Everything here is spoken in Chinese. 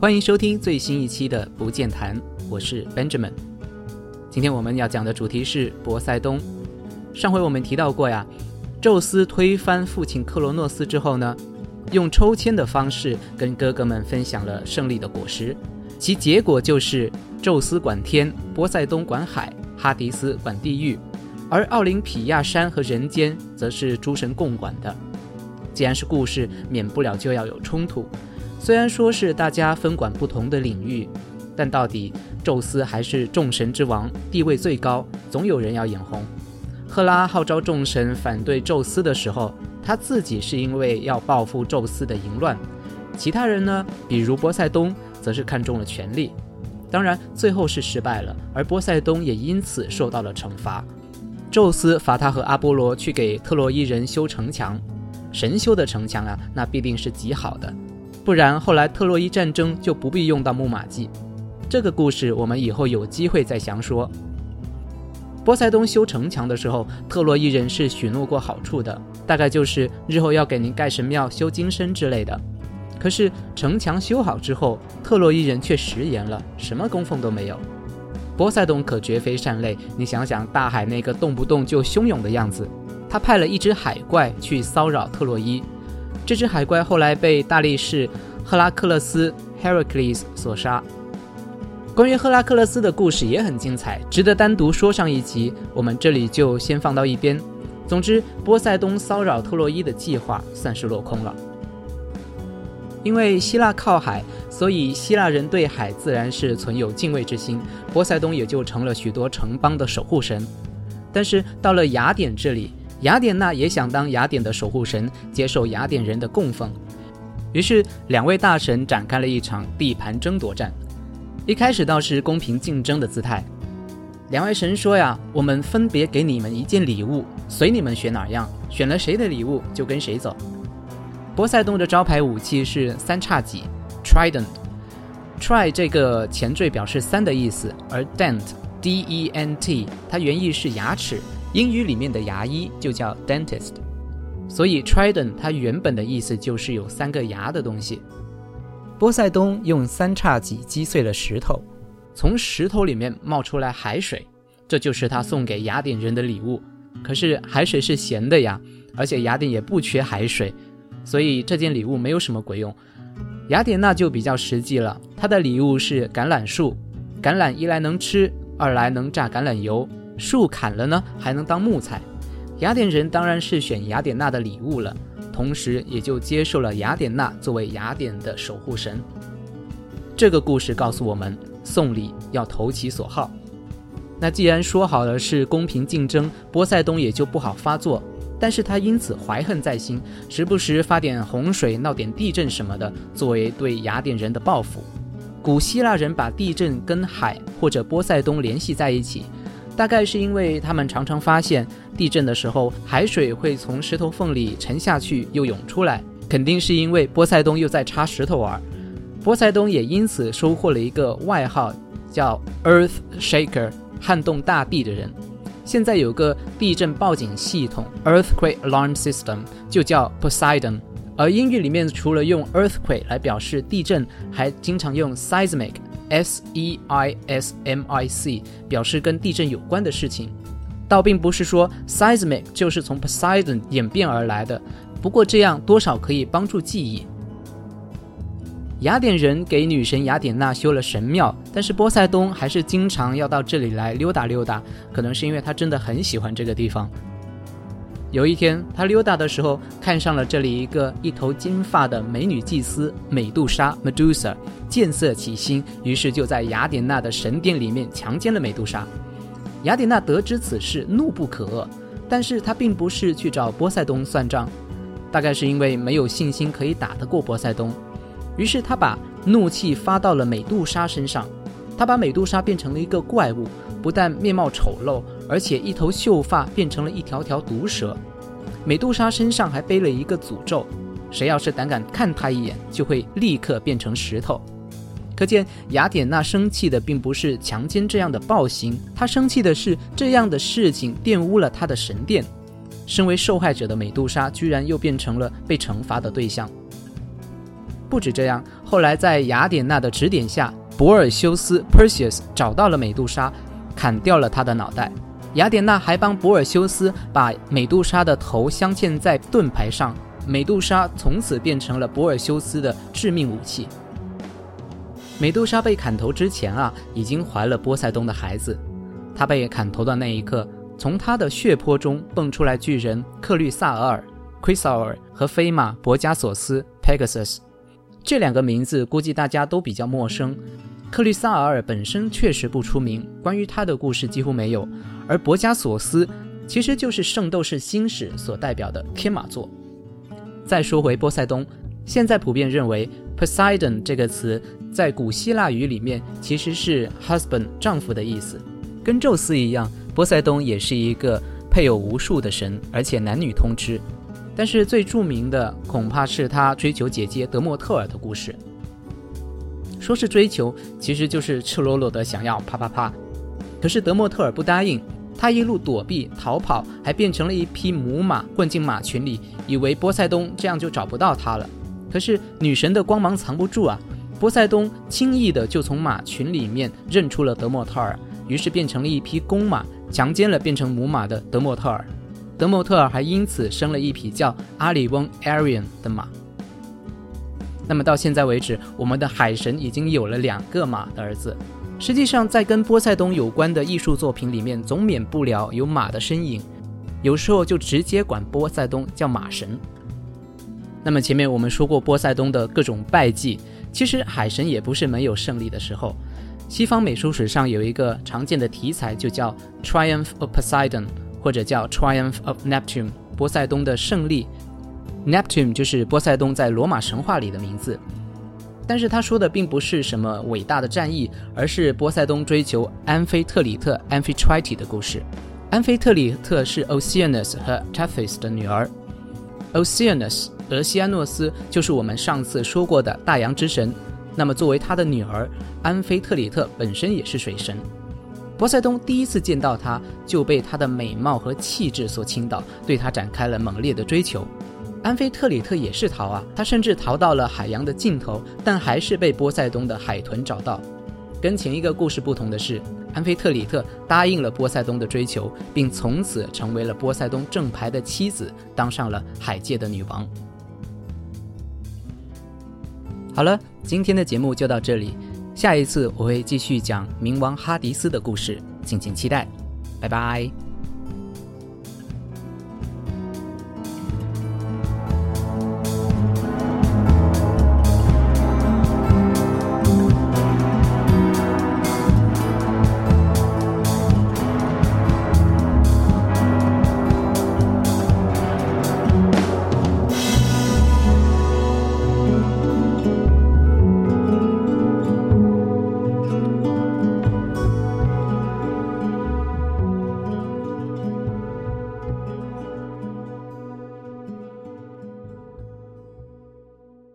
欢迎收听最新一期的《不见谈》，我是 Benjamin。今天我们要讲的主题是波塞冬。上回我们提到过呀，宙斯推翻父亲克罗诺斯之后呢，用抽签的方式跟哥哥们分享了胜利的果实，其结果就是宙斯管天，波塞冬管海，哈迪斯管地狱，而奥林匹亚山和人间则是诸神共管的。既然是故事，免不了就要有冲突。虽然说是大家分管不同的领域，但到底宙斯还是众神之王，地位最高，总有人要眼红。赫拉号召众神反对宙斯的时候，他自己是因为要报复宙斯的淫乱；其他人呢，比如波塞冬，则是看中了权力。当然，最后是失败了，而波塞冬也因此受到了惩罚。宙斯罚他和阿波罗去给特洛伊人修城墙。神修的城墙啊，那必定是极好的，不然后来特洛伊战争就不必用到木马计。这个故事我们以后有机会再详说。波塞冬修城墙的时候，特洛伊人是许诺过好处的，大概就是日后要给您盖神庙、修金身之类的。可是城墙修好之后，特洛伊人却食言了，什么供奉都没有。波塞冬可绝非善类，你想想大海那个动不动就汹涌的样子。他派了一只海怪去骚扰特洛伊，这只海怪后来被大力士赫拉克勒斯 （Heracles） 所杀。关于赫拉克勒斯的故事也很精彩，值得单独说上一集。我们这里就先放到一边。总之，波塞冬骚扰特洛伊的计划算是落空了。因为希腊靠海，所以希腊人对海自然是存有敬畏之心，波塞冬也就成了许多城邦的守护神。但是到了雅典这里，雅典娜也想当雅典的守护神，接受雅典人的供奉。于是，两位大神展开了一场地盘争夺战。一开始倒是公平竞争的姿态。两位神说：“呀，我们分别给你们一件礼物，随你们选哪样。选了谁的礼物，就跟谁走。”波塞冬的招牌武器是三叉戟 （Trident）。Tri 这个前缀表示三的意思，而 Dent（D-E-N-T） 它原意是牙齿。英语里面的牙医就叫 dentist，所以 trident 它原本的意思就是有三个牙的东西。波塞冬用三叉戟击碎了石头，从石头里面冒出来海水，这就是他送给雅典人的礼物。可是海水是咸的呀，而且雅典也不缺海水，所以这件礼物没有什么鬼用。雅典娜就比较实际了，她的礼物是橄榄树，橄榄一来能吃，二来能榨橄榄油。树砍了呢，还能当木材。雅典人当然是选雅典娜的礼物了，同时也就接受了雅典娜作为雅典的守护神。这个故事告诉我们，送礼要投其所好。那既然说好了是公平竞争，波塞冬也就不好发作。但是他因此怀恨在心，时不时发点洪水、闹点地震什么的，作为对雅典人的报复。古希腊人把地震跟海或者波塞冬联系在一起。大概是因为他们常常发现地震的时候，海水会从石头缝里沉下去又涌出来，肯定是因为波塞冬又在插石头玩。波塞冬也因此收获了一个外号，叫 Earth Shaker，撼动大地的人。现在有个地震报警系统 Earthquake Alarm System，就叫 Poseidon。而英语里面除了用 Earthquake 来表示地震，还经常用 Seismic。S E I S M I C 表示跟地震有关的事情，倒并不是说 seismic 就是从 Poseidon 演变而来的。不过这样多少可以帮助记忆。雅典人给女神雅典娜修了神庙，但是波塞冬还是经常要到这里来溜达溜达，可能是因为他真的很喜欢这个地方。有一天，他溜达的时候看上了这里一个一头金发的美女祭司美杜莎 （Medusa），见色起心，于是就在雅典娜的神殿里面强奸了美杜莎。雅典娜得知此事，怒不可遏，但是她并不是去找波塞冬算账，大概是因为没有信心可以打得过波塞冬，于是她把怒气发到了美杜莎身上，她把美杜莎变成了一个怪物。不但面貌丑陋，而且一头秀发变成了一条条毒蛇。美杜莎身上还背了一个诅咒：谁要是胆敢看她一眼，就会立刻变成石头。可见雅典娜生气的并不是强奸这样的暴行，她生气的是这样的事情玷污了她的神殿。身为受害者的美杜莎，居然又变成了被惩罚的对象。不止这样，后来在雅典娜的指点下，博尔修斯 （Perseus） 找到了美杜莎，砍掉了她的脑袋。雅典娜还帮博尔修斯把美杜莎的头镶嵌在盾牌上，美杜莎从此变成了博尔修斯的致命武器。美杜莎被砍头之前啊，已经怀了波塞冬的孩子。她被砍头的那一刻，从她的血泊中蹦出来巨人克律萨尔 c h r y s a r 和飞马博加索斯 （Pegasus）。这两个名字估计大家都比较陌生。克律萨尔本身确实不出名，关于他的故事几乎没有。而博加索斯其实就是《圣斗士星矢》所代表的天马座。再说回波塞冬，现在普遍认为 Poseidon 这个词在古希腊语里面其实是 husband 丈夫的意思。跟宙斯一样，波塞冬也是一个配有无数的神，而且男女通吃。但是最著名的恐怕是他追求姐姐德莫特尔的故事。说是追求，其实就是赤裸裸的想要啪啪啪。可是德莫特尔不答应，他一路躲避逃跑，还变成了一匹母马混进马群里，以为波塞冬这样就找不到他了。可是女神的光芒藏不住啊，波塞冬轻易的就从马群里面认出了德莫特尔，于是变成了一匹公马，强奸了变成母马的德莫特尔。德莫特尔还因此生了一匹叫阿里翁 （Arion） 的马。那么到现在为止，我们的海神已经有了两个马的儿子。实际上，在跟波塞冬有关的艺术作品里面，总免不了有马的身影，有时候就直接管波塞冬叫马神。那么前面我们说过波塞冬的各种败绩，其实海神也不是没有胜利的时候。西方美术史上有一个常见的题材，就叫 Triumph of Poseidon。或者叫 Triumph of Neptune，波塞冬的胜利。Neptune 就是波塞冬在罗马神话里的名字。但是他说的并不是什么伟大的战役，而是波塞冬追求安菲特里特 （Amphitrite） 的故事。安菲特里特是 Oceanus 和 Tethys 的女儿。Oceanus，俄西安诺斯，就是我们上次说过的大洋之神。那么作为他的女儿，安菲特里特本身也是水神。波塞冬第一次见到她，就被她的美貌和气质所倾倒，对她展开了猛烈的追求。安菲特里特也是逃啊，他甚至逃到了海洋的尽头，但还是被波塞冬的海豚找到。跟前一个故事不同的是，安菲特里特答应了波塞冬的追求，并从此成为了波塞冬正牌的妻子，当上了海界的女王。好了，今天的节目就到这里。下一次我会继续讲冥王哈迪斯的故事，敬请期待，拜拜。